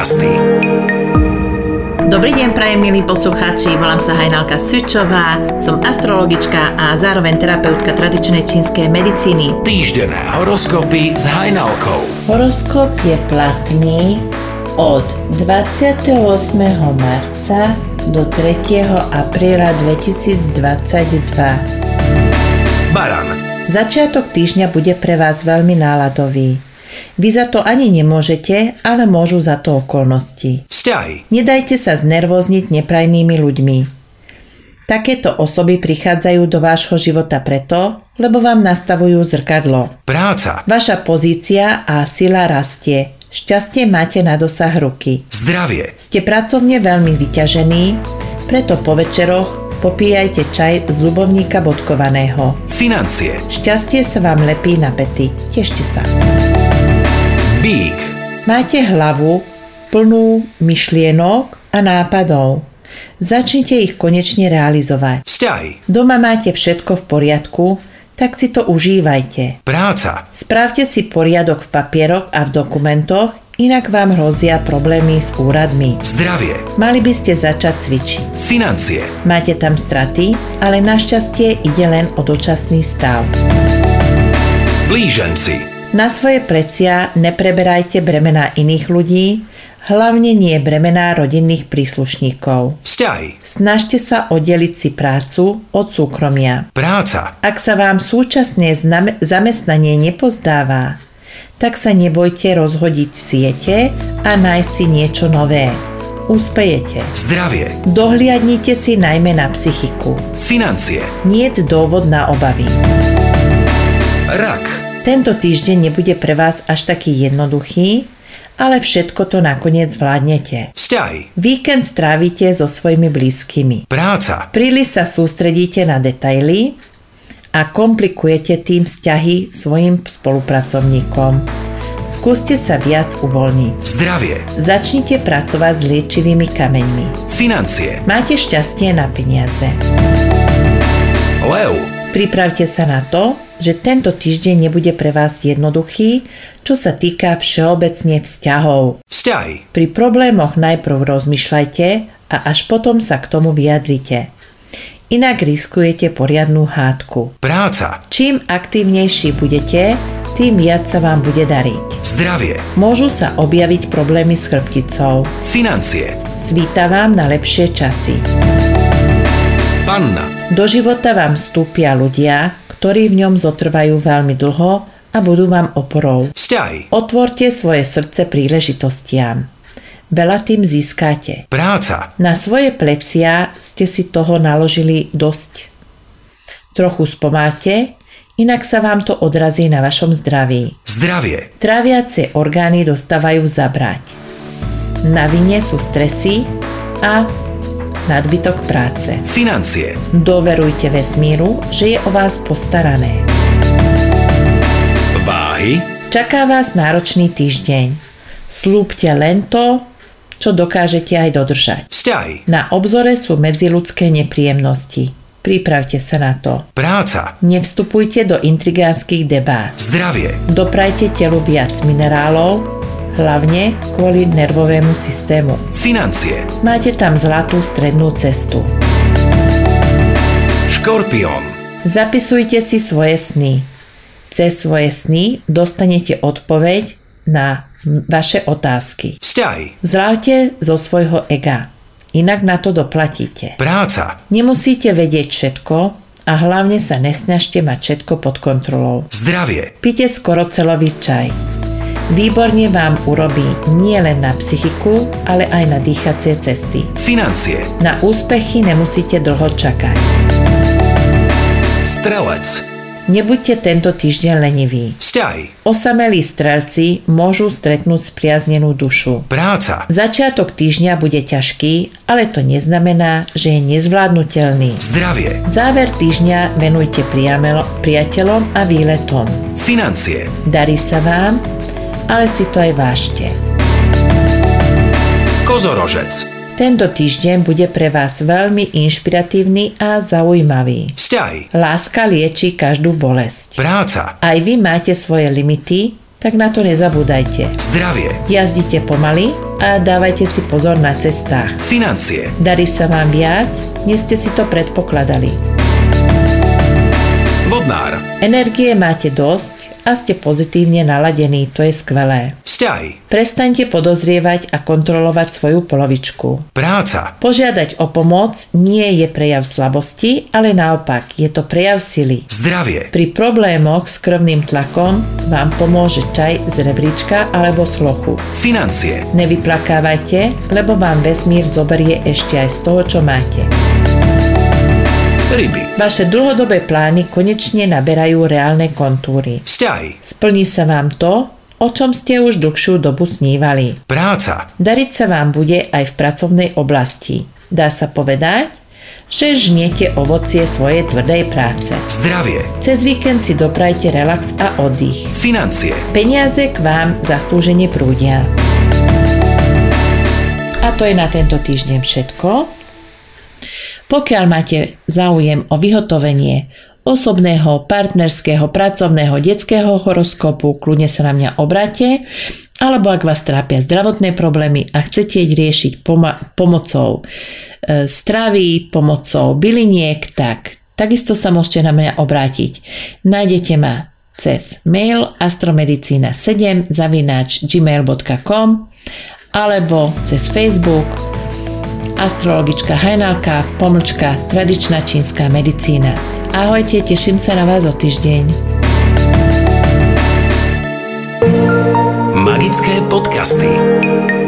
podcasty. Dobrý deň, prajem milí poslucháči, volám sa Hajnalka Sučová, som astrologička a zároveň terapeutka tradičnej čínskej medicíny. Týždené horoskopy s Hajnalkou. Horoskop je platný od 28. marca do 3. apríla 2022. Baran, Začiatok týždňa bude pre vás veľmi náladový. Vy za to ani nemôžete, ale môžu za to okolnosti. vzťahy, Nedajte sa znervozniť neprajnými ľuďmi. Takéto osoby prichádzajú do vášho života preto, lebo vám nastavujú zrkadlo. práca, Vaša pozícia a sila rastie. Šťastie máte na dosah ruky. zdravie, Ste pracovne veľmi vyťažení, preto po večeroch popíjajte čaj z ľubovníka bodkovaného. financie, Šťastie sa vám lepí na pety. Tešte sa. Bík, Máte hlavu plnú myšlienok a nápadov. Začnite ich konečne realizovať. vzťahy, Doma máte všetko v poriadku, tak si to užívajte. práca, Správte si poriadok v papieroch a v dokumentoch, inak vám hrozia problémy s úradmi. zdravie, Mali by ste začať cvičiť. financie, Máte tam straty, ale našťastie ide len o dočasný stav. blíženci, Na svoje plecia nepreberajte bremená iných ľudí, hlavne nie bremená rodinných príslušníkov. vzťahy, Snažte sa oddeliť si prácu od súkromia. práca, Ak sa vám súčasné zname- zamestnanie nepozdáva, tak sa nebojte rozhodiť siete a nájsť si niečo nové. Uspejete. zdravie, Dohliadnite si najmä na psychiku. financie, Nie je dôvod na obavy. Tento týždeň nebude pre vás až taký jednoduchý, ale všetko to nakoniec zvládnete. vzťahy, Víkend strávite so svojimi blízkymi. práca, Príliš sa sústredíte na detaily a komplikujete tým vzťahy svojim spolupracovníkom. Skúste sa viac uvoľniť. zdravie, Začnite pracovať s liečivými kameňmi. financie, Máte šťastie na peniaze. lev, Pripravte sa na to, že tento týždeň nebude pre vás jednoduchý, čo sa týka všeobecne vzťahov. vzťahy, Pri problémoch najprv rozmýšľajte a až potom sa k tomu vyjadrite. Inak riskujete poriadnu hádku. práca, Čím aktívnejší budete, tým viac sa vám bude dariť. zdravie, Môžu sa objaviť problémy s chrbticou. financie, Svíta vám na lepšie časy. panna, Do života vám vstúpia ľudia, ktorí v ňom zotrvajú veľmi dlho a budú vám oporou. vzťahy, Otvorte svoje srdce príležitostiam. Veľa tým získate. práca, Na svoje plecia ste si toho naložili dosť. Trochu spomálte, inak sa vám to odrazí na vašom zdraví. zdravie, Tráviacie orgány dostávajú zabrať. Na vine sú stresy a nadbytok práce. financie, Doverujte vesmíru, že je o vás postarané. váhy, Čaká vás náročný týždeň. Slúbte len to, čo dokážete aj dodržať. vzťahy, Na obzore sú medziludské nepríjemnosti. Pripravte sa na to. práca, Nevstupujte do intrigánskych debát. zdravie, Doprajte telu viac minerálov, hlavne kvôli nervovému systému. financie, Máte tam zlatú strednú cestu. škorpión, Zapisujte si svoje sny. Cez svoje sny dostanete odpoveď na vaše otázky. vzťahy, Zlávte zo svojho ega, inak na to doplatíte. práca, Nemusíte vedieť všetko a hlavne sa nesnažte mať všetko pod kontrolou. zdravie, Pite skoro celový čaj. Výborne vám urobí nie len na psychiku, ale aj na dýchacie cesty. financie, Na úspechy nemusíte dlho čakať. strelec, Nebuďte tento týždeň leniví. vzťahy, Osamelí strelci môžu stretnúť spriaznenú dušu. práca, Začiatok týždňa bude ťažký, ale to neznamená, že je nezvládnutelný. zdravie, Záver týždňa venujte priamelo- priateľom a výletom. financie, Darí sa vám, ale si to aj vážte. kozorožec, Tento týždeň bude pre vás veľmi inšpiratívny a zaujímavý. vzťahy, Láska lieči každú bolesť. práca, Aj vy máte svoje limity, tak na to nezabúdajte. Zdravie. Jazdite pomaly a dávajte si pozor na cestách. Financie. Darí sa vám viac, než ste si to predpokladali. Energie máte dosť a ste pozitívne naladení, to je skvelé. Vzťahy. Prestaňte podozrievať a kontrolovať svoju polovičku. Práca. Požiadať o pomoc nie je prejav slabosti, ale naopak, je to prejav sily. Zdravie. Pri problémoch s krvným tlakom vám pomôže čaj z rebríčka alebo z lochu. Financie. Nevyplakávajte, lebo vám vesmír zoberie ešte aj z toho, čo máte. Ryby. Vaše dlhodobé plány konečne naberajú reálne kontúry. Vzťahy. Splní sa vám to, o čom ste už dlhšiu dobu snívali. Práca. Dariť sa vám bude aj v pracovnej oblasti. Dá sa povedať, že žniete ovocie svojej tvrdej práce. Zdravie. Cez víkend si doprajte relax a oddych. Financie. Peniaze k vám zaslúžene prúdia. A to je na tento týždeň všetko. Pokiaľ máte záujem o vyhotovenie osobného, partnerského, pracovného, detského horoskopu, kľudne sa na mňa obráte, alebo ak vás trápia zdravotné problémy a chcete ich riešiť pom- pomocou e, stravy, pomocou byliniek, tak takisto sa môžete na mňa obrátiť. Nájdete ma cez mail astromedicina7 zavináč gmail.com alebo cez Facebook astrologička Hajnalka, pomlčka, tradičná čínska medicína. Ahojte, teším sa na vás o týždeň. Magické podcasty.